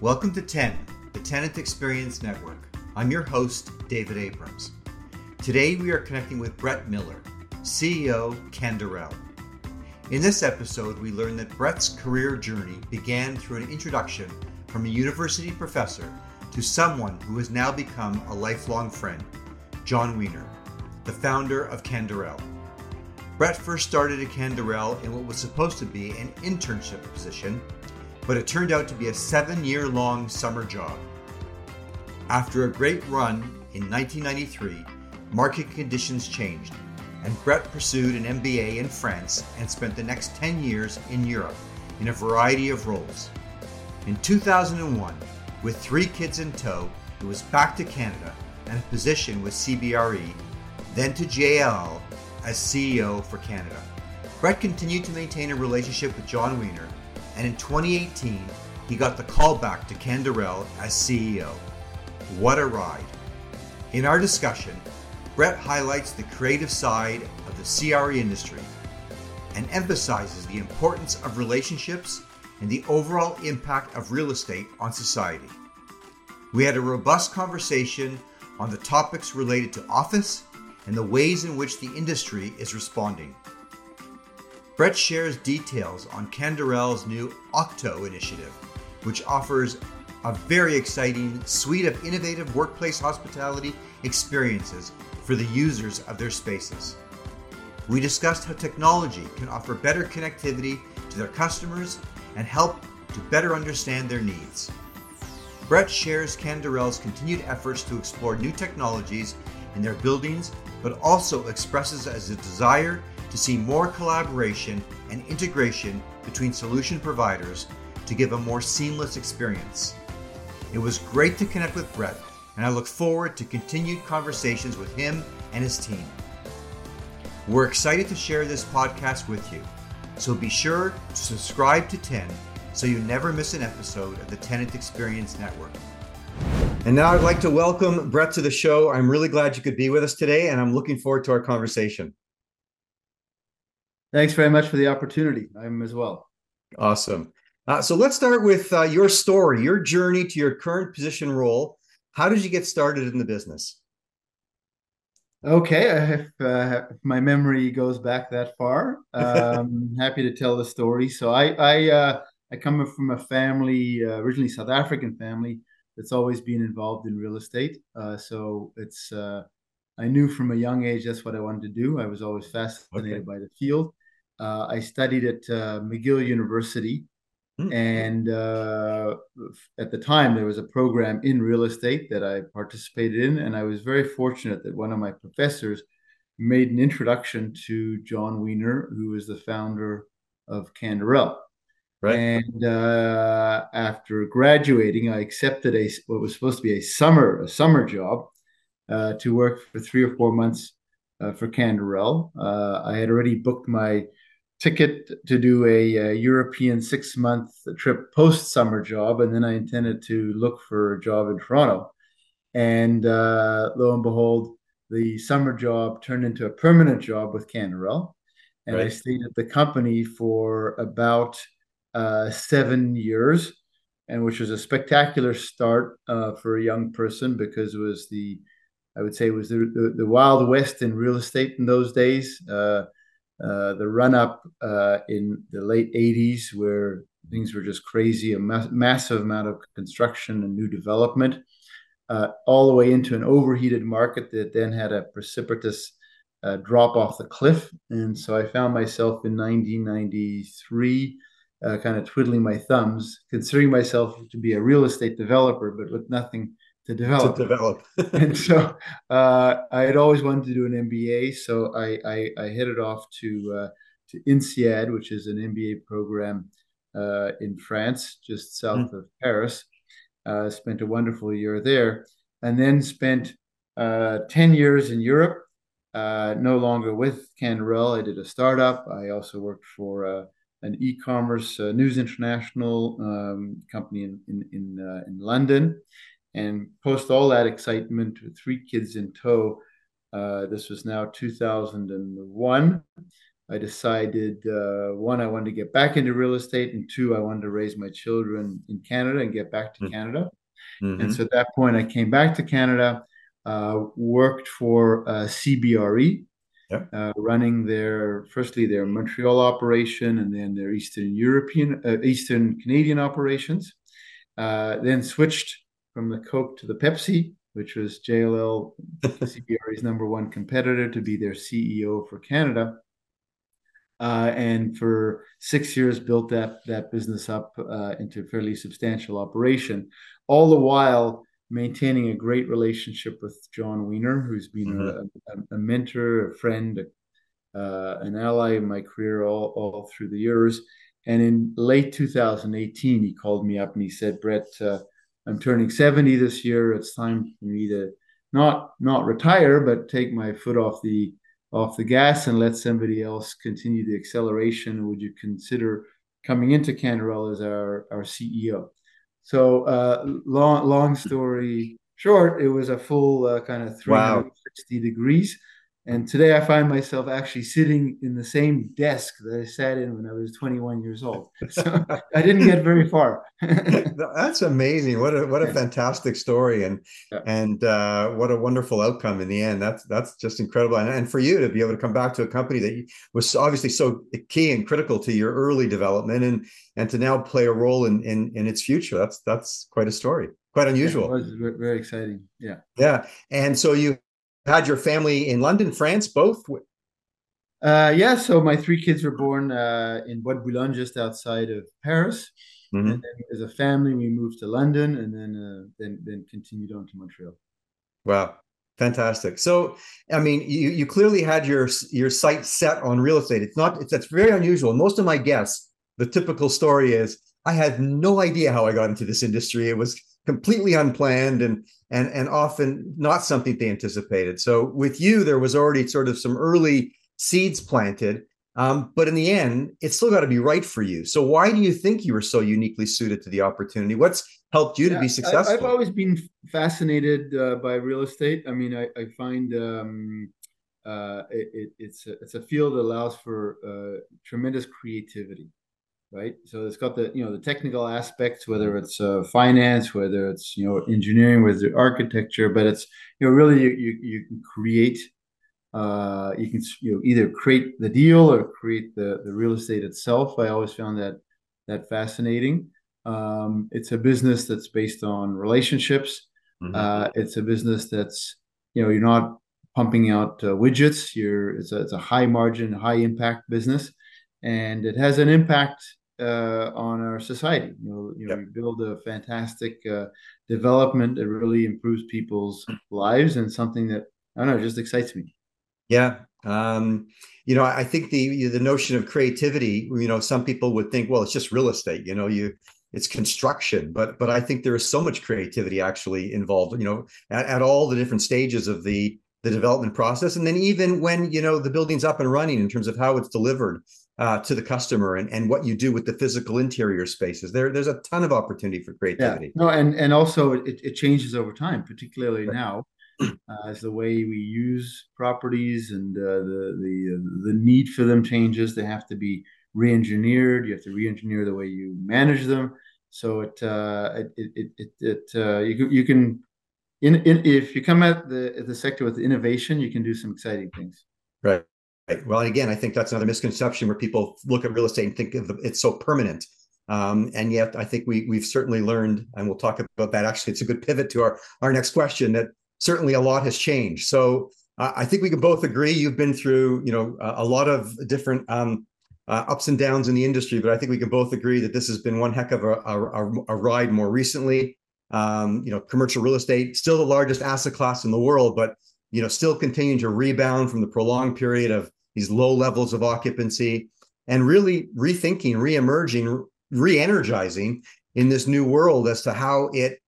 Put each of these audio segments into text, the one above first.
Welcome to 10, the Tenant Experience Network. I'm your host, David Abrams. Today we are connecting with Brett Miller, CEO, Canderel. In this episode, we learn that Brett's career journey began through an introduction from a university professor to someone who has now become a lifelong friend, John Weiner, the founder of Canderel. Brett first started at Canderel in what was supposed to be an internship position, but it turned out to be a seven year long summer job. After a great run in 1993, market conditions changed, and Brett pursued an MBA in France and spent the next 10 years in Europe in a variety of roles. In 2001, with three kids in tow, he was back to Canada and a position with CBRE, then to JLL as CEO for Canada. Brett continued to maintain a relationship with John Weiner, and in 2018, he got the call back to Canderel as CEO. What a ride! In our discussion, Brett highlights the creative side of the CRE industry and emphasizes the importance of relationships and the overall impact of real estate on society. We had a robust conversation on the topics related to office and the ways in which the industry is responding. Brett shares details on Canderel's new Okkto initiative, which offers a very exciting suite of innovative workplace hospitality experiences for the users of their spaces. We discussed how technology can offer better connectivity to their customers and help to better understand their needs. Brett shares Canderel's continued efforts to explore new technologies in their buildings, but also expresses as a desire see more collaboration and integration between solution providers to give a more seamless experience. It was great to connect with Brett, and I look forward to continued conversations with him and his team. We're excited to share this podcast with you, so be sure to subscribe to 10 so you never miss an episode of the Tenant Experience Network. And now I'd like to welcome Brett to the show. I'm really glad you could be with us today, and I'm looking forward to our conversation. Thanks very much for the opportunity. I'm as well. Awesome. Uh, so let's start with uh, your story, your journey to your current position role. How did you get started in the business? Okay, if, uh, my memory goes back that far, um, happy to tell the story. So I I uh, I come from a family uh, originally South African family that's always been involved in real estate. Uh, so it's I knew from a young age that's what I wanted to do. I was always fascinated okay. by the field. Uh, I studied at uh, McGill University, mm. and uh, at the time there was a program in real estate that I participated in, and I was very fortunate that one of my professors made an introduction to John Weiner, who was the founder of Canderel. Right. And uh, after graduating, I accepted a what was supposed to be a summer a summer job uh, to work for three or four months uh, for Canderel. I had already booked my ticket to do a, a European six month trip post summer job, and then I intended to look for a job in Toronto. And uh, lo and behold, the summer job turned into a permanent job with Canderel, and right. I stayed at the company for about uh, seven years, and which was a spectacular start uh, for a young person because it was the I would say it was the, the, the wild west in real estate in those days. Uh, uh, the run up uh, in the late 80s, where things were just crazy, a ma- massive amount of construction and new development, uh, all the way into an overheated market that then had a precipitous uh, drop off the cliff. And so I found myself in 1993. Uh, kind of twiddling my thumbs, considering myself to be a real estate developer, but with nothing to develop. To develop. and so uh, I had always wanted to do an MBA, so I, I, I headed off to uh, to INSEAD, which is an MBA program uh, in France, just south mm. of Paris. Uh, spent a wonderful year there, and then spent uh, ten years in Europe. Uh, no longer with Canderel. I did a startup. I also worked for an e-commerce News International um, company in in in, in London and post all that excitement with three kids in tow. Uh, this was now 2001. I decided uh, one, I wanted to get back into real estate, and two, I wanted to raise my children in Canada and get back to mm-hmm. Canada. Mm-hmm. And so at that point, I came back to Canada, uh, worked for uh, CBRE. Uh, running their firstly their Montreal operation and then their Eastern European, uh, Eastern Canadian operations. Uh, then switched from the Coke to the Pepsi, which was JLL, CBRE's number one competitor, to be their CEO for Canada uh, and for six years built that that business up uh, into a fairly substantial operation, all the while maintaining a great relationship with John Weiner, who's been mm-hmm. a, a, mentor, a friend, uh, an ally in my career all, all through the years. And in late 2018, he called me up and he said, "Brett, uh, I'm turning 70 this year. It's time for me to not not retire, but take my foot off the off the gas and let somebody else continue the acceleration? Would you consider coming into Canderel as our, our CEO? So, uh, long, long story short, it was a full uh, kind of 360 wow. degrees. And today I find myself actually sitting in the same desk that I sat in when I was 21 years old. So I didn't get very far. That's amazing. What a what a fantastic story and yeah. and uh, what a wonderful outcome in the end. That's that's just incredible. And, and for you to be able to come back to a company that was obviously so key and critical to your early development and and to now play a role in in, in its future. That's that's quite a story quite unusual. Yeah, it was very exciting. Yeah. Yeah. And so you had your family in London, France, both? Uh, yeah, so my three kids were born uh, in Bois de Boulogne, just outside of Paris. Mm-hmm. And then as a family, we moved to London and then uh, then then continued on to Montreal. Wow, fantastic! So, I mean, you you clearly had your your sight set on real estate. It's not it's that's very unusual. Most of my guests, the typical story is I had no idea how I got into this industry. It was completely unplanned and and and often not something they anticipated. So with you, there was already sort of some early seeds planted, um, but in the end, it's still got to be right for you. So why do you think you were so uniquely suited to the opportunity? What's helped you yeah, to be successful? I, have always been fascinated uh, by real estate. I mean, I, I find um, uh, it, it, it's a, it's a field that allows for uh, tremendous creativity right? So it's got the you know the technical aspects, whether it's uh, finance, whether it's you know engineering, whether architecture, but it's you know really you you, you can create. Uh, you can you know either create the deal or create the the real estate itself. I always found that that fascinating. Um, it's a business that's based on relationships. Mm-hmm. Uh, it's a business that's you know you're not pumping out uh, widgets. You're it's a, it's a high margin, high impact business, and it has an impact uh, on our society. You know, you know, yep. we build a fantastic uh, development that really improves people's lives, and something that I don't know just excites me. Yeah, um, you know, I think the the notion of creativity. You know, some people would think, well, it's just real estate. You know, you it's construction, but but I think there is so much creativity actually involved. You know, at, at all the different stages of the the development process and then even when you know the building's up and running in terms of how it's delivered uh, to the customer and, and what you do with the physical interior spaces. There, there's a ton of opportunity for creativity. Yeah. No, and and also it, it changes over time, particularly right. now, uh, as the way we use properties and uh, the the uh, the need for them changes. They have to be re-engineered. You have to re-engineer the way you manage them. So it uh, it it it, it uh, you can you can in, in if you come at the at the sector with innovation, you can do some exciting things. Right. Right. Well, again, I think that's another misconception where people look at real estate and think of it's so permanent. Um, and yet, I think we we've certainly learned, and we'll talk about that. Actually, it's a good pivot to our our next question. That certainly a lot has changed. So uh, I think we can both agree. You've been through, you know, a, a lot of different um, uh, ups and downs in the industry, but I think we can both agree that this has been one heck of a, a, a ride. More recently, um, you know, commercial real estate still the largest asset class in the world, but you know, still continuing to rebound from the prolonged period of these low levels of occupancy, and really rethinking, reemerging, re-energizing in this new world as to how it,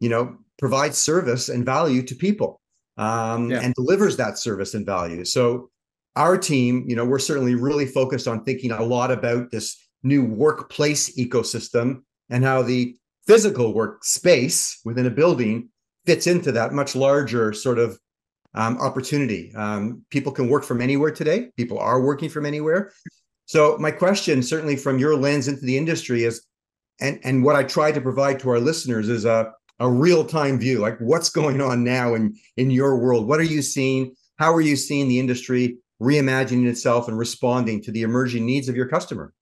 you know, provides service and value to people um, yeah. and delivers that service and value. So our team, you know, we're certainly really focused on thinking a lot about this new workplace ecosystem and how the physical workspace within a building fits into that much larger sort of um, opportunity. Um, people can work from anywhere today. People are working from anywhere. So my question, certainly from your lens into the industry, is, and and what I try to provide to our listeners is a a real time view, like what's going on now in in your world. What are you seeing? How are you seeing the industry reimagining itself and responding to the emerging needs of your customer?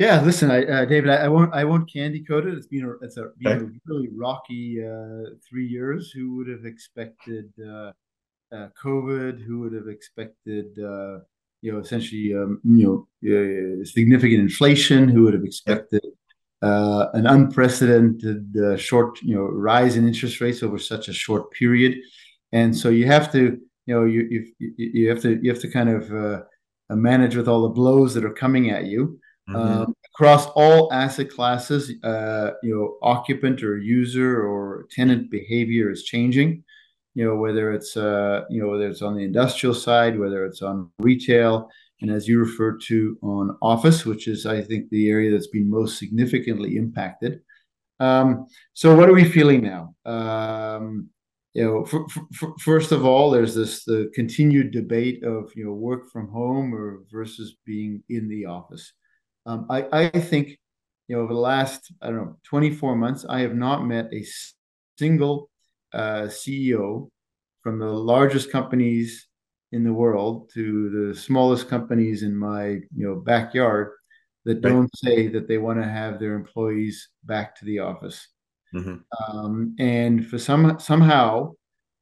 Yeah, listen, I, uh, David, I, I, won't, I won't candy coat it. It's been a, it's a, been okay. a really rocky uh, three years. Who would have expected uh, uh COVID? Who would have expected, uh, you know, essentially, um, you know, uh, significant inflation? Who would have expected an unprecedented short, you know, rise in interest rates over such a short period? And so you have to, you know, you you, you have to you have to kind of manage with all the blows that are coming at you. Mm-hmm. Um, across all asset classes, uh, you know, occupant or user or tenant behavior is changing. You know, whether it's uh, you know whether it's on the industrial side, whether it's on retail, and as you referred to on office, which is I think the area that's been most significantly impacted. Um, so, what are we feeling now? Um, you know, first of all, there's this the continued debate of you know work from home or versus being in the office. Um, I, I think, you know, over the last, I don't know, 24 months, I have not met a single uh, CEO from the largest companies in the world to the smallest companies in my, you know, backyard that don't right. say that they want to have their employees back to the office. Mm-hmm. Um, and for some somehow,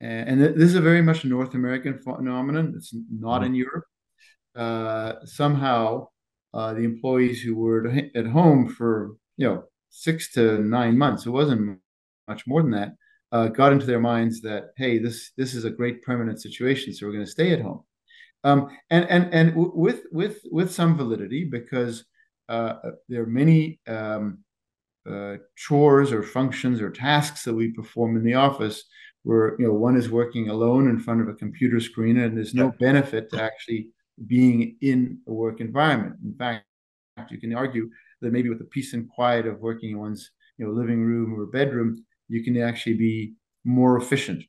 and this is a very much North American phenomenon. It's not mm-hmm. in Europe. Uh, somehow, uh, the employees who were at home for you know six to nine months. It wasn't much more than that. Uh, got into their minds that hey, this this is a great permanent situation, so we're going to stay at home. Um, and and and w- with with with some validity because uh, there are many um, uh, chores or functions or tasks that we perform in the office where you know one is working alone in front of a computer screen and there's no benefit to actually being in a work environment. In fact, you can argue that maybe with the peace and quiet of working in one's you know living room or bedroom, you can actually be more efficient.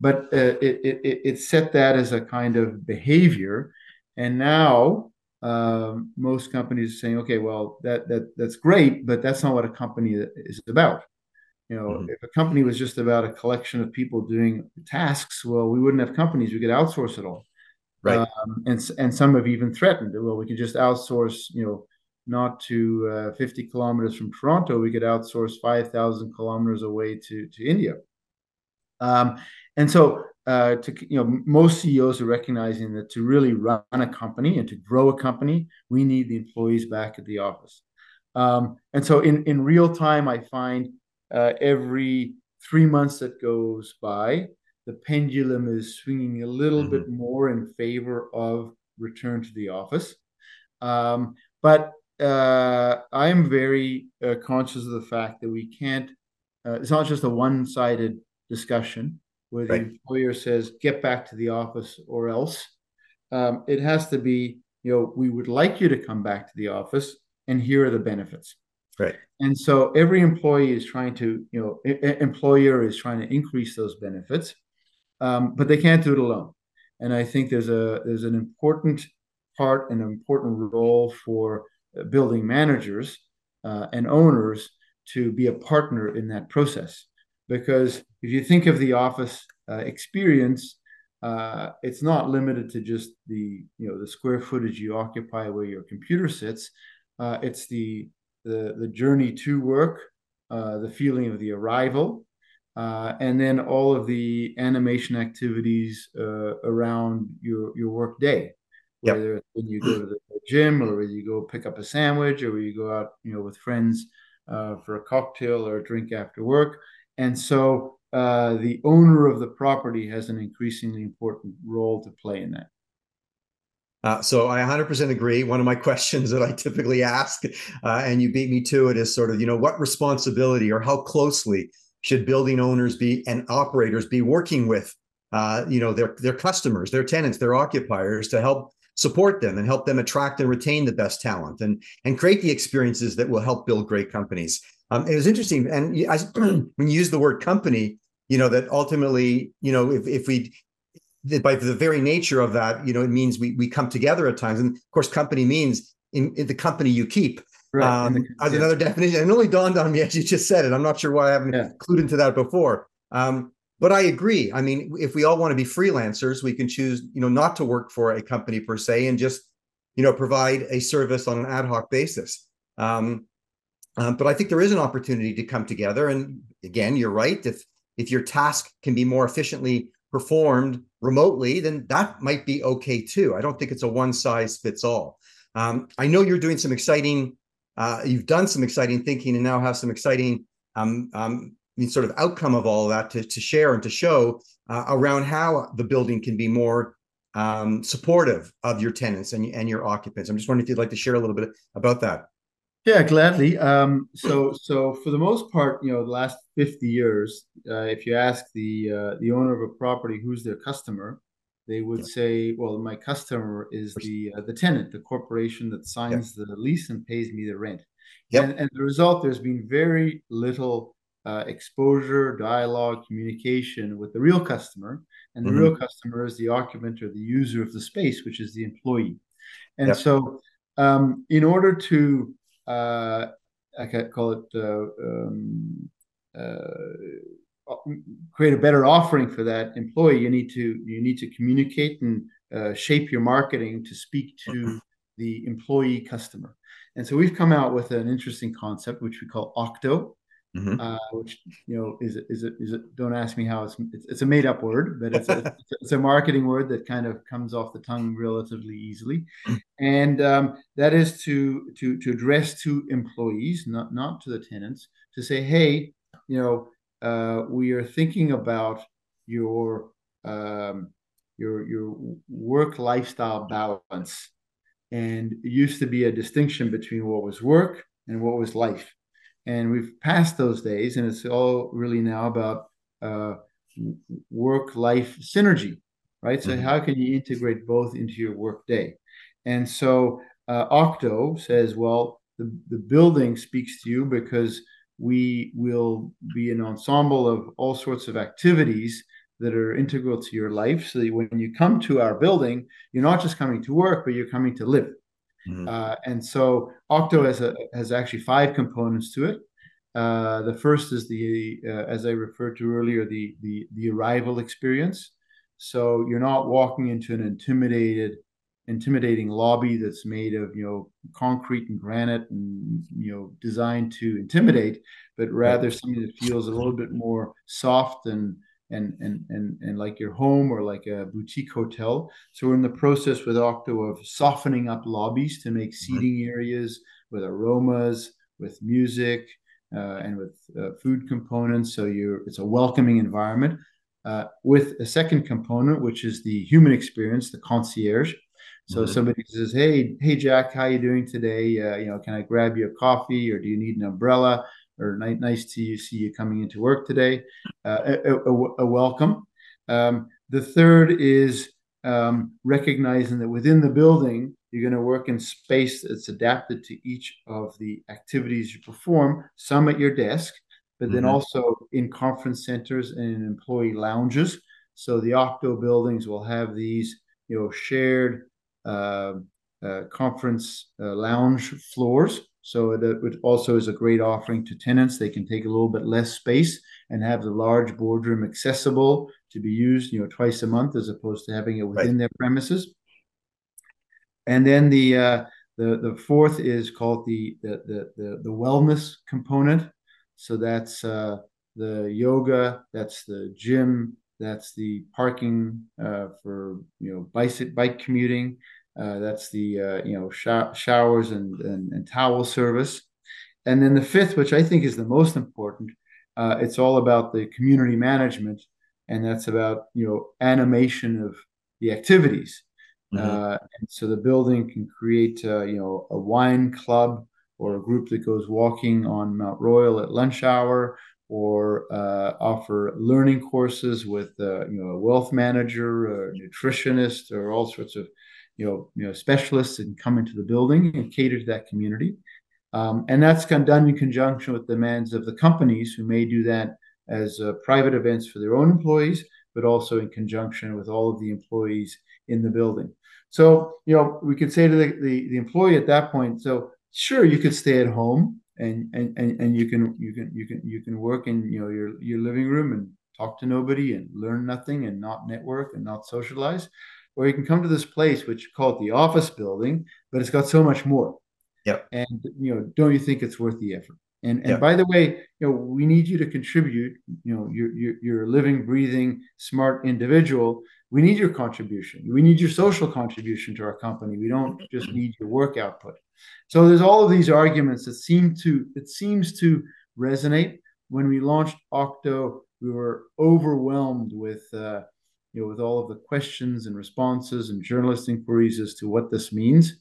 But uh, it, it, it set that as a kind of behavior, and now um, most companies are saying, okay, well that that that's great, but that's not what a company is about. You know, mm-hmm. if a company was just about a collection of people doing tasks, well, we wouldn't have companies. We could outsource it all. Right. Um, and and some have even threatened, well, we can just outsource, you know, not to uh, 50 kilometers from Toronto, we could outsource 5,000 kilometers away to to India. Um, and so, uh, to you know, most CEOs are recognizing that to really run a company and to grow a company, we need the employees back at the office. Um, and so, in in real time, I find uh, every three months that goes by, the pendulum is swinging a little mm-hmm. bit more in favor of return to the office. Um, but uh, I'm very uh, conscious of the fact that we can't, uh, it's not just a one sided discussion where right. the employer says, get back to the office or else. Um, it has to be, you know, we would like you to come back to the office and here are the benefits. Right. And so every employee is trying to, you know, employer is trying to increase those benefits um, but they can't do it alone. And I think there's a there's an important part and an important role for uh, building managers uh, and owners to be a partner in that process. Because if you think of the office uh, experience, uh, it's not limited to just the you know the square footage you occupy where your computer sits. Uh, it's the, the the journey to work, uh, the feeling of the arrival, uh, and then all of the animation activities uh, around your your work day, whether yep. when you go to the gym or whether you go pick up a sandwich or you go out, you know, with friends uh, for a cocktail or a drink after work. And so uh, the owner of the property has an increasingly important role to play in that. Uh, so I 100% agree. One of my questions that I typically ask, uh, and you beat me to it, is sort of, you know, what responsibility or how closely should building owners be and operators be working with uh, you know their their customers their tenants their occupiers to help support them and help them attract and retain the best talent and and create the experiences that will help build great companies. Um, it was interesting and when you use the word company you know that ultimately you know if, if we by the very nature of that you know it means we we come together at times. And of course company means in, in the company you keep right. um, as yeah. another definition and it only dawned on me as you just said it i'm not sure why i haven't yeah. clued into that before um, but i agree i mean if we all want to be freelancers we can choose you know not to work for a company per se and just you know provide a service on an ad hoc basis um, um, but i think there is an opportunity to come together and again you're right if if your task can be more efficiently performed remotely, then that might be okay too. I don't think it's a one size fits all. Um, I know you're doing some exciting, uh, you've done some exciting thinking and now have some exciting um, um, sort of outcome of all of that to, to share and to show uh, around how the building can be more um, supportive of your tenants and, and your occupants. I'm just wondering if you'd like to share a little bit about that. Yeah, gladly. Um, so, so for the most part, you know, the last fifty years, uh, if you ask the uh, the owner of a property who's their customer, they would say, "Well, my customer is the uh, the tenant, the corporation that signs yep. the lease and pays me the rent." Yep. And, and the result, there's been very little uh, exposure, dialogue, communication with the real customer, and the mm-hmm. real customer is the occupant or the user of the space, which is the employee. And yep. so, um, in order to uh, I call it uh, um, uh, create a better offering for that employee. You need to you need to communicate and uh, shape your marketing to speak to the employee customer. And so we've come out with an interesting concept which we call Okkto, Mm-hmm. Uh, which you know is it is it is don't ask me how it's it's, it's a made up word but it's a, it's a marketing word that kind of comes off the tongue relatively easily and um, that is to to to address to employees not not to the tenants to say hey you know we are thinking about your um, your your work lifestyle balance. And it used to be a distinction between what was work and what was life. And we've passed those days and it's all really now about uh, work life synergy right? So mm-hmm. how can you integrate both into your work day? And so uh, Okkto says well the, the building speaks to you because we will be an ensemble of all sorts of activities that are integral to your life so that when you come to our building you're not just coming to work but you're coming to live Mm-hmm. Uh, and so Okkto has a, has actually five components to it. Uh, the first is the, uh, as I referred to earlier, the, the the arrival experience. So you're not walking into an intimidated, intimidating lobby that's made of you know concrete and granite and you know designed to intimidate, but rather something that feels a little bit more soft and and and and and like your home or like a boutique hotel. So we're in the process with Okkto of softening up lobbies to make mm-hmm. seating areas with aromas, with music, uh, and with uh, food components. So you it's a welcoming environment. Uh, with a second component, which is the human experience, the concierge. So mm-hmm. somebody says, "Hey, hey, Jack, how you doing today? Uh, you know, can I grab you a coffee, or do you need an umbrella?" or nice to see you coming into work today. Uh, a, a, a, welcome. Um, the third is um, recognizing that within the building, you're going to work in space that's adapted to each of the activities you perform, some at your desk, but then mm-hmm. also in conference centers and in employee lounges. So the Okkto buildings will have these, you know, shared conference uh, lounge floors so it, it also is a great offering to tenants. They can take a little bit less space and have the large boardroom accessible to be used, you know, twice a month as opposed to having it within right. their premises. And then the uh, the the fourth is called the the the the, the wellness component. So that's uh, the yoga, that's the gym, that's the parking uh, for you know bike bike commuting, uh, that's the uh, you know sh- showers and, and, and towel service, and then the fifth, which I think is the most important, uh, it's all about the community management, and that's about you know animation of the activities. Mm-hmm. Uh, and so the building can create uh, you know a wine club or a group that goes walking on Mount Royal at lunch hour, or uh, offer learning courses with uh, you know a wealth manager, or a nutritionist, or all sorts of you know, you know, specialists and come into the building and cater to that community. Um, and that's done in conjunction with the demands of the companies who may do that as uh, private events for their own employees, but also in conjunction with all of the employees in the building. So, you know, we could say to the, the, the employee at that point, so sure, you could stay at home and, and, and, and you can you can you can you can work in you know your your living room and talk to nobody and learn nothing and not network and not socialize. Or you can come to this place which you call it the office building, but it's got so much more. Yep. And you know, don't you think it's worth the effort? And and yep. by the way, you know, we need you to contribute. You know, you're you're, you're a living, breathing, smart individual. We need your contribution. We need your social contribution to our company. We don't just need your work output. So there's all of these arguments that seem to it seems to resonate. When we launched Okkto, we were overwhelmed with uh, you know with all of the questions and responses and journalist inquiries as to what this means.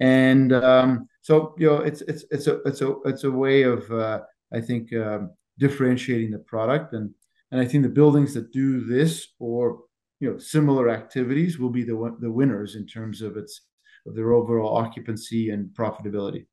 And um, so you know it's it's it's a it's a it's a way of uh, I think um, differentiating the product and and I think the buildings that do this or you know similar activities will be the the winners in terms of its of their overall occupancy and profitability.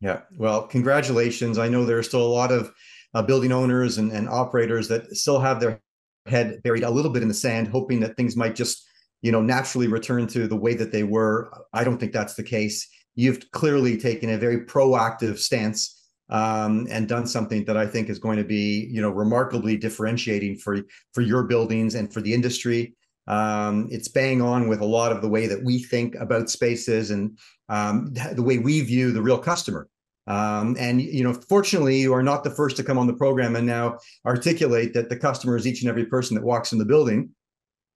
Yeah, well, congratulations. I know there are still a lot of uh, building owners and, and operators that still have their head buried a little bit in the sand, hoping that things might just, you know, naturally return to the way that they were. I don't think that's the case. You've clearly taken a very proactive stance um, and done something that I think is going to be, you know, remarkably differentiating for for your buildings and for the industry. Um, it's bang on with a lot of the way that we think about spaces and um, the way we view the real customer. Um, and you know, fortunately, you are not the first to come on the program and now articulate that the customer is each and every person that walks in the building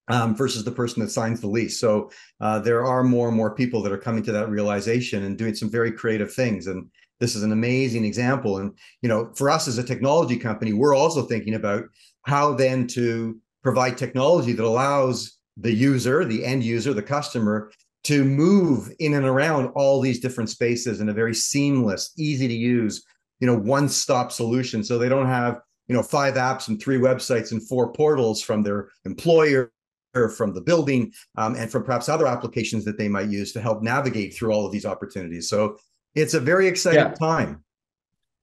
um, versus the person that signs the lease. So uh, there are more and more people that are coming to that realization and doing some very creative things. And this is an amazing example. And you know, for us as a technology company, we're also thinking about how then to provide technology that allows the user, the end user, the customer to move in and around all these different spaces in a very seamless, easy to use, you know, one-stop solution. So they don't have, you know, five apps and three websites and four portals from their employer or from the building um, and from perhaps other applications that they might use to help navigate through all of these opportunities. So it's a very exciting yeah. time.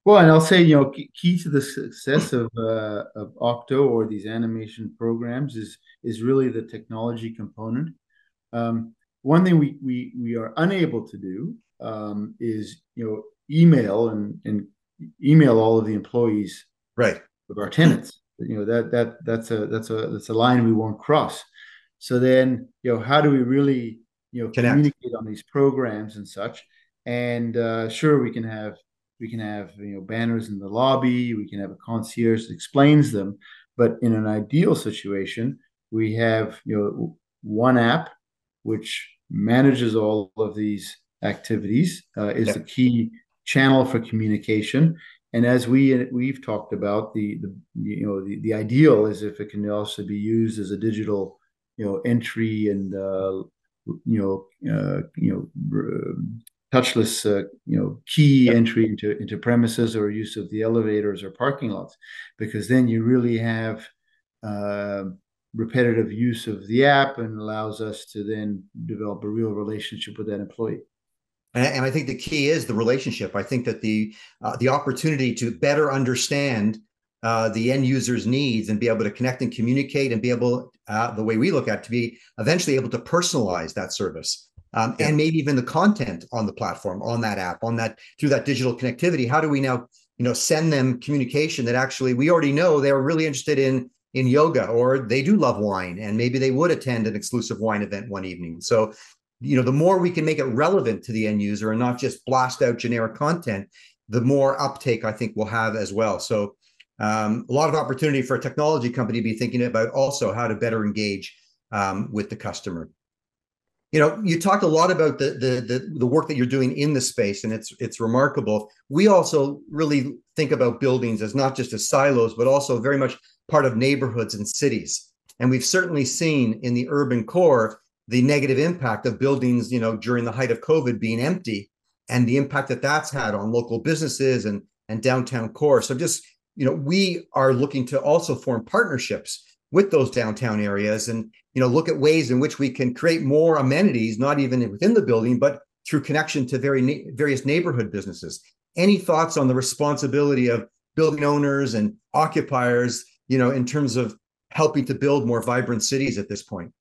Well, and I'll say, you know, key to the success of uh, of Okkto or these animation programs is is really the technology component. Um, one thing we we we are unable to do um, is you know email and and email all of the employees right of our tenants. You know that that that's a that's a that's a line we won't cross. So then you know how do we really you know Connect. communicate on these programs and such? And uh, sure, we can have we can have you know banners in the lobby. We can have a concierge that explains them. But in an ideal situation, we have you know one app which manages all of these activities, uh, is yeah. the key channel for communication. And as we we've talked about, the, the you know the, the ideal is if it can also be used as a digital you know entry and uh, you know uh, you know touchless uh, you know key entry into into premises or use of the elevators or parking lots, because then you really have uh, repetitive use of the app and allows us to then develop a real relationship with that employee. And, I think the key is the relationship. I think that the uh, the opportunity to better understand uh, the end user's needs and be able to connect and communicate and be able, uh, the way we look at, to be eventually able to personalize that service. Um, yeah. and maybe even the content on the platform, on that app, on that through that digital connectivity. How do we now, you know, send them communication that actually we already know they're really interested in in yoga or they do love wine and maybe they would attend an exclusive wine event one evening. So, you know, the more we can make it relevant to the end user and not just blast out generic content, the more uptake I think we'll have as well. So, um, a lot of opportunity for a technology company to be thinking about also how to better engage um, with the customer. You know, you talked a lot about the, the the the work that you're doing in the space, and it's it's remarkable. We also really think about buildings as not just as silos, but also very much part of neighborhoods and cities. And we've certainly seen in the urban core the negative impact of buildings, you know, during the height of COVID being empty and the impact that that's had on local businesses and and downtown core. So just, you know, we are looking to also form partnerships with those downtown areas and, you know, look at ways in which we can create more amenities, not even within the building, but through connection to very various neighborhood businesses. Any thoughts on the responsibility of building owners and occupiers you know, in terms of helping to build more vibrant cities at this point?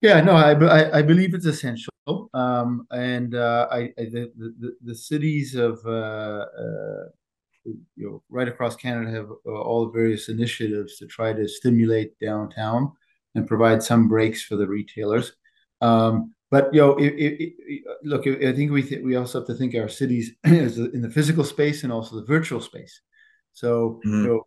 Yeah, no, I, I, I believe it's essential. Um, and uh, I, I the, the, the cities of uh, uh, you know right across Canada have uh, all various initiatives to try to stimulate downtown and provide some breaks for the retailers. Um, but you know, it, it, it, look, I think we th- we also have to think our cities in the physical space and also the virtual space. So mm-hmm. you know,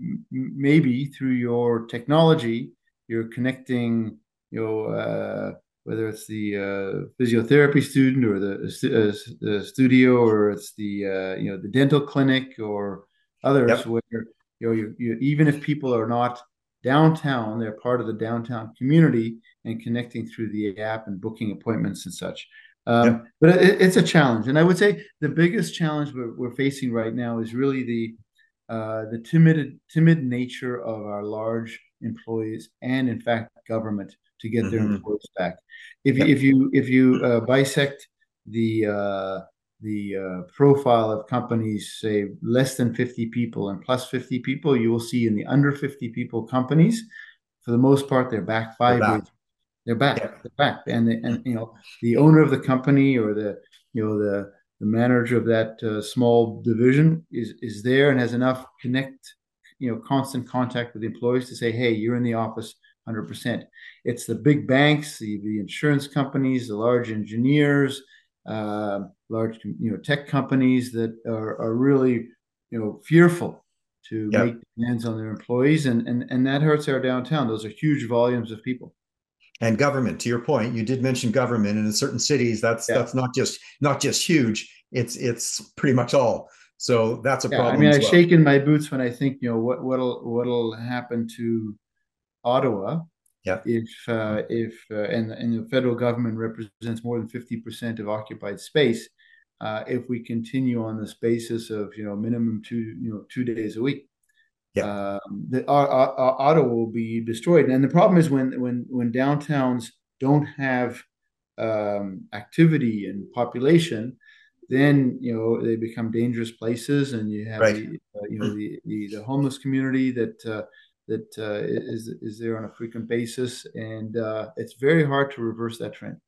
m- maybe through your technology, you're connecting you know, uh, whether it's the uh, physiotherapy student or the, uh, the studio or it's the uh, you know the dental clinic or others yep. where you know you, you, even if people are not downtown they're part of the downtown community and connecting through the app and booking appointments and such um, yep. but it, it's a challenge and i would say the biggest challenge we're, we're facing right now is really the uh, the timid timid nature of our large employees and in fact government to get mm-hmm. their employees back. If you, if you if you uh, bisect the uh, the uh, profile of companies, say less than 50 people and plus 50 people, you will see in the under 50 people companies, for the most part, they're back 5 they're back. They're back. Yeah. They're back. And and you know the owner of the company or the you know the the manager of that uh, small division is is there and has enough connect you know constant contact with the employees to say, hey, you're in the office 100%. It's the big banks, the, the insurance companies, the large engineers, uh, large you know tech companies that are, are really you know fearful to yep. make demands on their employees, and, and and that hurts our downtown. Those are huge volumes of people. And government, to your point, you did mention government, and in certain cities, that's yeah. that's not just not just huge. It's it's pretty much all. So that's a yeah, problem. I mean, I've well. shaken my boots when I think, you know, what what'll what'll happen to Ottawa, yeah. if uh, if uh, and and the federal government represents more than fifty percent of occupied space, uh, if we continue on this basis of you know minimum two you know two days a week, yeah, um, the Ottawa will be destroyed. And the problem is when when when downtowns don't have um, activity and population, then you know they become dangerous places, and you have right. the, uh, you know the, the, the homeless community that uh, that uh, is is there on a frequent basis, and uh, it's very hard to reverse that trend.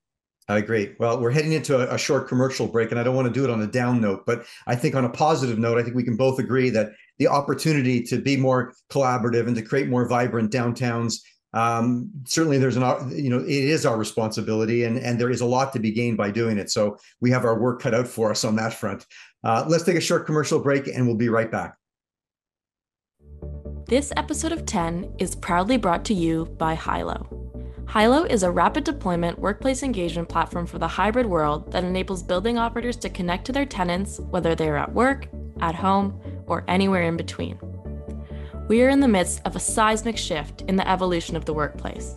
I agree. Well, we're heading into a, a, short commercial break, and I don't want to do it on a down note, but I think on a positive note, I think we can both agree that the opportunity to be more collaborative and to create more vibrant downtowns. Um, certainly, there's an you know it is our responsibility, and and there is a lot to be gained by doing it. So we have our work cut out for us on that front. Uh, let's take a short commercial break, and we'll be right back. This episode of 10 is proudly brought to you by Hilo. Hilo is a rapid deployment workplace engagement platform for the hybrid world that enables building operators to connect to their tenants, whether they are at work, at home, or anywhere in between. We are in the midst of a seismic shift in the evolution of the workplace.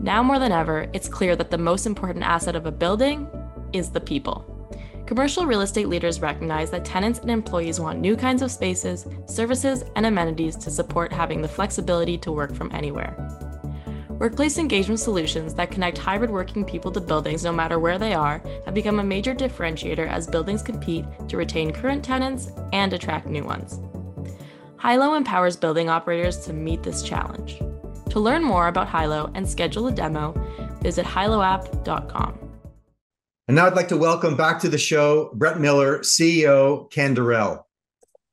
Now more than ever, it's clear that the most important asset of a building is the people. Commercial real estate leaders recognize that tenants and employees want new kinds of spaces, services, and amenities to support having the flexibility to work from anywhere. Workplace engagement solutions that connect hybrid working people to buildings no matter where they are have become a major differentiator as buildings compete to retain current tenants and attract new ones. Hilo empowers building operators to meet this challenge. To learn more about Hilo and schedule a demo, visit hiloapp.com. And now I'd like to welcome back to the show Brett Miller, CEO, Canderel.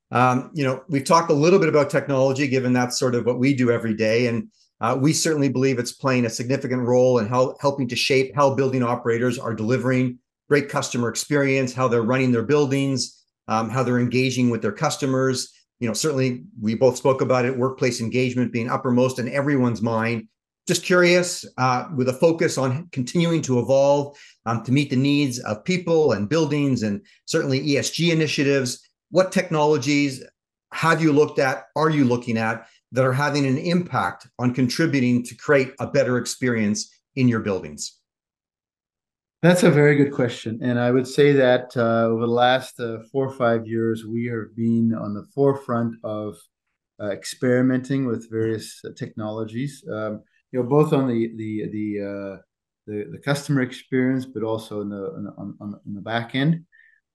Um, you know, we've talked a little bit about technology, given that's sort of what we do every day. And uh, we certainly believe it's playing a significant role in how, helping to shape how building operators are delivering great customer experience, how they're running their buildings, um, how they're engaging with their customers. You know, certainly we both spoke about it, workplace engagement being uppermost in everyone's mind just curious, uh, with a focus on continuing to evolve um, to meet the needs of people and buildings and certainly ESG initiatives. What technologies have you looked at, are you looking at that are having an impact on contributing to create a better experience in your buildings? That's a very good question. And I would say that uh, over the last uh, four or five years, we have been on the forefront of uh, experimenting with various uh, technologies. Um, you know, both on the the the uh, the, the customer experience, but also in the on, on, on the back end.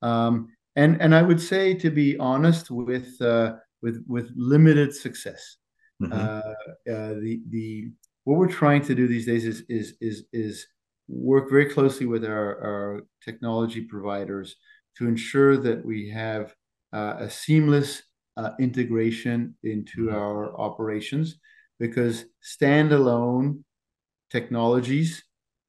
Um, and and I would say, to be honest, with uh, with with limited success. Mm-hmm. Uh, uh, the the what we're trying to do these days is is is is work very closely with our, our technology providers to ensure that we have uh, a seamless uh, integration into mm-hmm. our operations because standalone technologies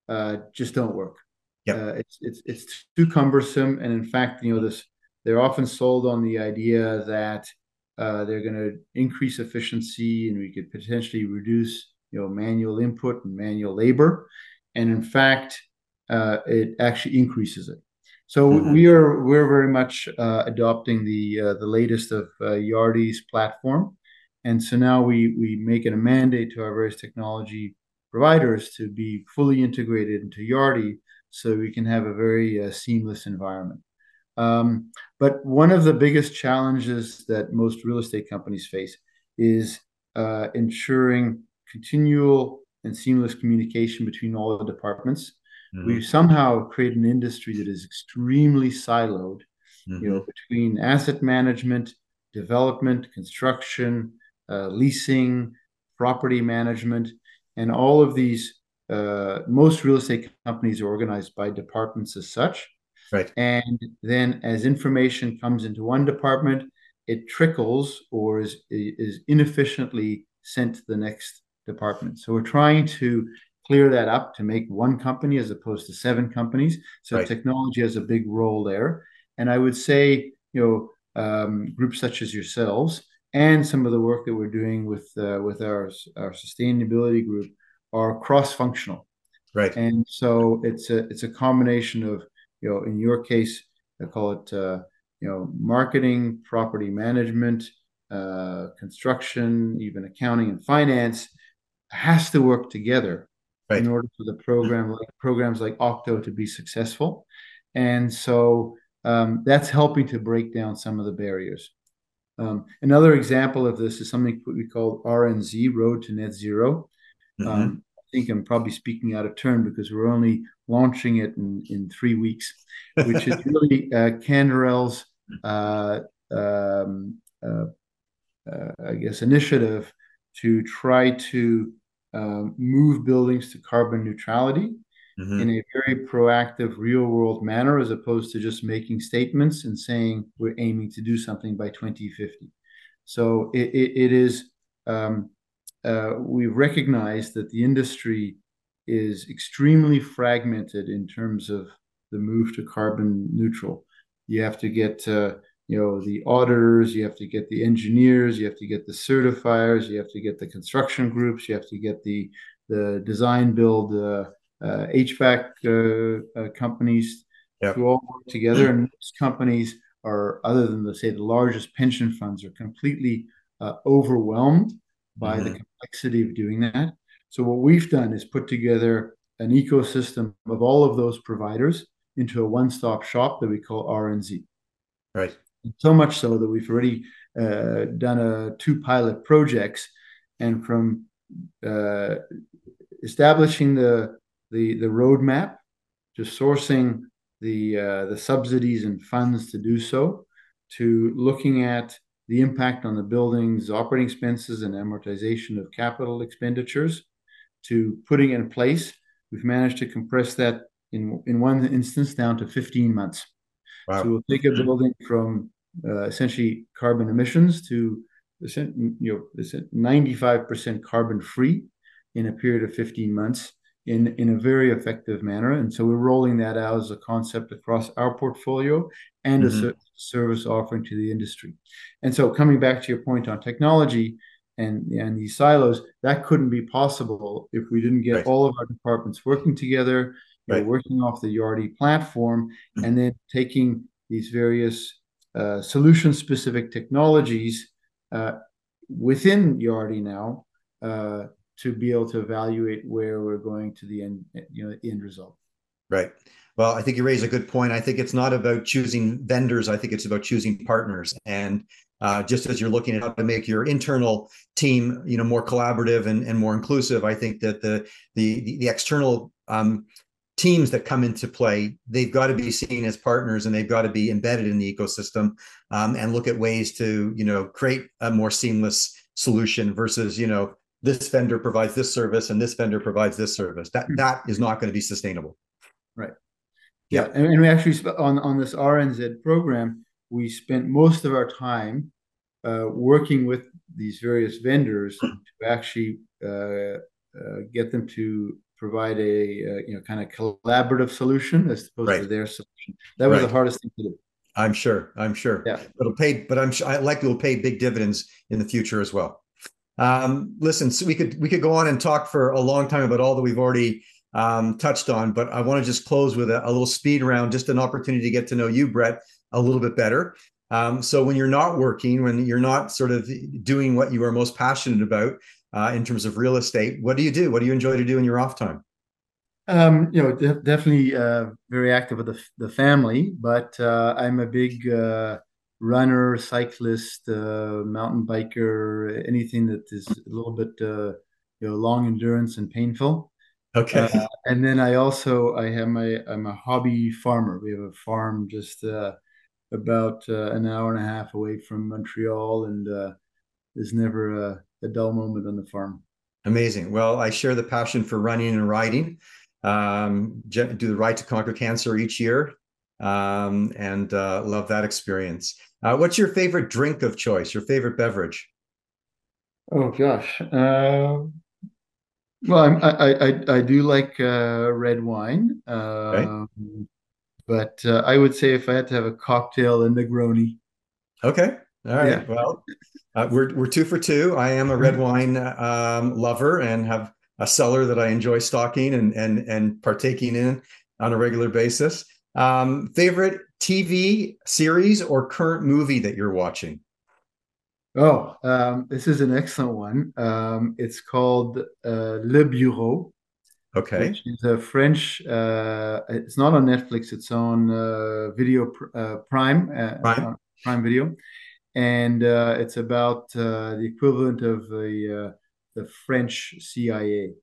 uh, just don't work. Yeah, uh, it's it's it's too cumbersome, and in fact, you know, this they're often sold on the idea that uh, they're going to increase efficiency, and we could potentially reduce, you know, manual input and manual labor, and in fact, uh, it actually increases it. So mm-hmm. we are we're very much uh, adopting the uh, the latest of uh, Yardi's platform, and so now we we make it a mandate to our various technology providers to be fully integrated into Yardi so we can have a very uh, seamless environment. Um, but one of the biggest challenges that most real estate companies face is uh, ensuring continual and seamless communication between all the departments. Mm-hmm. We've somehow created an industry that is extremely siloed, mm-hmm. you know, between asset management, development, construction, uh, leasing, property management, and all of these uh, most real estate companies are organized by departments as such. Right. And then as information comes into one department, it trickles or is is inefficiently sent to the next department. So we're trying to clear that up to make one company as opposed to seven companies. So right. technology has a big role there. And I would say, you know, um, groups such as yourselves and some of the work that we're doing with uh, with our our sustainability group are cross functional. Right. And so it's a it's a combination of you know in your case I call it uh, you know marketing, property management, uh, construction, even accounting and finance has to work together right. in order for the program like programs like Okkto to be successful. And so um, that's helping to break down some of the barriers. Um, another example of this is something we call RNZ, Road to Net Zero. Mm-hmm. Um, I think I'm probably speaking out of turn because we're only launching it in, in three weeks, which is really uh, Canderel's, uh, um, uh, uh, I guess, initiative to try to um, move buildings to carbon neutrality mm-hmm. in a very proactive, real world manner, as opposed to just making statements and saying we're aiming to do something by 2050. So it, it, it is um, uh, we recognize that the industry is extremely fragmented in terms of the move to carbon neutral. You have to get uh, you know the auditors, you have to get the engineers, you have to get the certifiers, you have to get the construction groups, you have to get the the design build uh, uh, HVAC uh, uh, companies yep. to all work together. And most companies are, other than the say the largest pension funds, are completely uh, overwhelmed by mm-hmm. the complexity of doing that. So what we've done is put together an ecosystem of all of those providers into a one-stop shop that we call RNZ. Right. So much so that we've already uh, done a two pilot projects, and from uh, establishing the the the roadmap to sourcing the uh, the subsidies and funds to do so, to looking at the impact on the building's operating expenses and amortization of capital expenditures to putting in place. We've managed to compress that in, in one instance down to 15 months. Wow. So we'll take a building from uh, essentially carbon emissions to you know 95% carbon free in a period of 15 months in, in a very effective manner. And so we're rolling that out as a concept across our portfolio and mm-hmm. a service offering to the industry. And so coming back to your point on technology and, and these silos, that couldn't be possible if we didn't get right. all of our departments working together, right. working off the Yardi platform, mm-hmm. and then taking these various uh, solution specific technologies uh, within Yardi now uh, to be able to evaluate where we're going to the end, you know, end result. Right. Well, I think you raise a good point. I think it's not about choosing vendors. I think it's about choosing partners. And uh, just as you're looking at how to make your internal team, you know, more collaborative and, and more inclusive, I think that the the the external um, teams that come into play, they've got to be seen as partners and they've got to be embedded in the ecosystem um, and look at ways to, you know, create a more seamless solution versus, you know, this vendor provides this service and this vendor provides this service. That that is not going to be sustainable. Right. Yeah, and, and we actually on on this RNZ program, we spent most of our time uh, working with these various vendors to actually uh, uh, get them to provide a uh, you know kind of collaborative solution as opposed right. to their solution. That was right. the hardest thing to do. I'm sure. I'm sure. Yeah. It'll pay, but I'm sure I like it will pay big dividends in the future as well. Um, listen, so we could we could go on and talk for a long time about all that we've already um, touched on, but I want to just close with a, a, little speed round, just an opportunity to get to know you, Brett, a little bit better. Um, so when you're not working, when you're not sort of doing what you are most passionate about uh, in terms of real estate, what do you do? What do you enjoy to do in your off time? Um, you know, de- definitely uh, very active with the, the family, but uh, I'm a big uh, runner, cyclist, uh, mountain biker, anything that is a little bit uh, you know long endurance and painful. Okay. Uh, and then I also I have my I'm a hobby farmer. We have a farm just about an hour and a half away from Montreal, and there's never a, a dull moment on the farm. Amazing. Well, I share the passion for running and riding um, do the Ride to Conquer Cancer each year, um, and uh, love that experience. Uh, what's your favorite drink of choice? Your favorite beverage? Oh gosh. Uh, well, I, I, I I do like uh, red wine, um, but uh, I would say if I had to have a cocktail, a Negroni. Okay. All right. Yeah. Well, uh, we're we're two for two. I am a red wine um, lover and have a cellar that I enjoy stocking and and and partaking in on a regular basis. Um, favorite TV series or current movie that you're watching? Oh, um, this is an excellent one. Um, it's called uh, Le Bureau. Okay. Which is a French. Uh, it's not on Netflix. It's on uh, Video uh, Prime. Uh, Prime. Prime Video, and uh, it's about the equivalent of a the French CIA.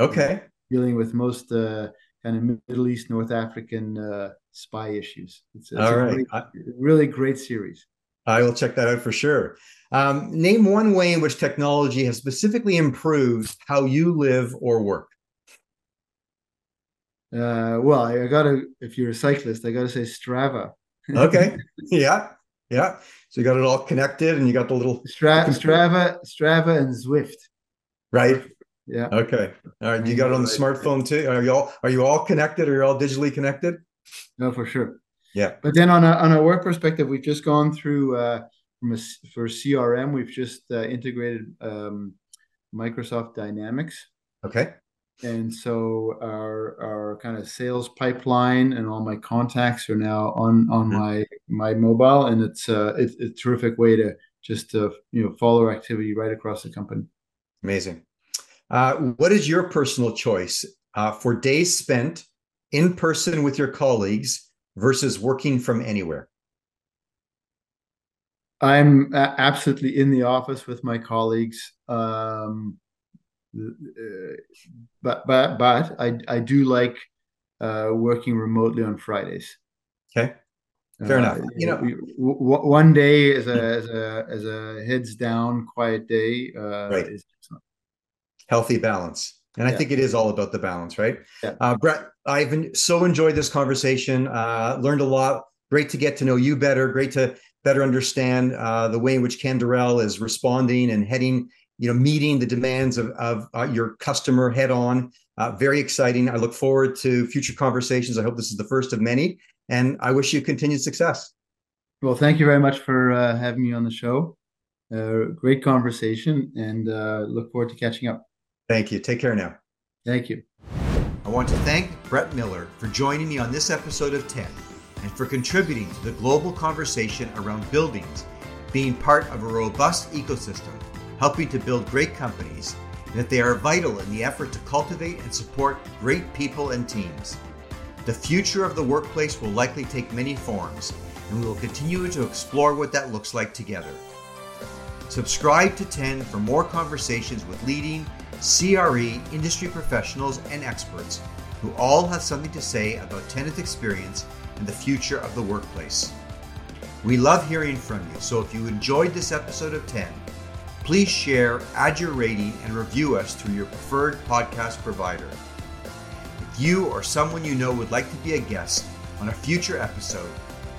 Okay. Dealing with most uh, kind of Middle East, North African uh, spy issues. It's, it's All right. Great, I, really great series. I will check that out for sure. Um, name one way in which technology has specifically improved how you live or work. Uh, well, I, I gotta. If you're a cyclist, I gotta say Strava. okay. Yeah. Yeah. So you got it all connected, and you got the little Stra- Strava, Strava, and Zwift. Right. Yeah. Okay. All right. You got it on the smartphone too. Are you all are you all connected? Are you all digitally connected? No, for sure. Yeah. But then on a on a work perspective, we've just gone through uh, from a, for CRM, we've just uh, integrated um, Microsoft Dynamics. Okay. And so our our kind of sales pipeline and all my contacts are now on on mm-hmm. my my mobile, and it's uh, it's, it's a terrific way to just to you know follow activity right across the company. Amazing. Uh, what is your personal choice uh, for days spent in person with your colleagues versus working from anywhere? I'm absolutely in the office with my colleagues, um, uh, but but but I I do like uh, working remotely on Fridays. Okay, fair uh, enough. You know, one day as a as a as a heads down, quiet day. Uh, right. Is healthy balance. And yeah. I think it is all about the balance, right? Yeah. Uh, Brett, I've so enjoyed this conversation. Uh, learned a lot. Great to get to know you better. Great to better understand uh, the way in which Canderel is responding and heading, you know, meeting the demands of, of uh, your customer head on. Uh, very exciting. I look forward to future conversations. I hope this is the first of many, and I wish you continued success. Well, thank you very much for uh, having me on the show. great conversation, and look forward to catching up. Thank you. Take care now. Thank you. I want to thank Brett Miller for joining me on this episode of 10 and for contributing to the global conversation around buildings being part of a robust ecosystem, helping to build great companies, and that they are vital in the effort to cultivate and support great people and teams. The future of the workplace will likely take many forms, and we will continue to explore what that looks like together. Subscribe to 10 for more conversations with leading CRE industry professionals and experts who all have something to say about tenant experience and the future of the workplace. We love hearing from you, so if you enjoyed this episode of 10, please share, add your rating, and review us through your preferred podcast provider. If you or someone you know would like to be a guest on a future episode,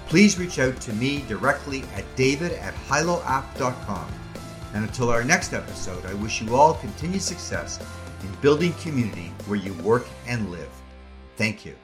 please reach out to me directly at david at hiloapp.com. And until our next episode, I wish you all continued success in building community where you work and live. Thank you.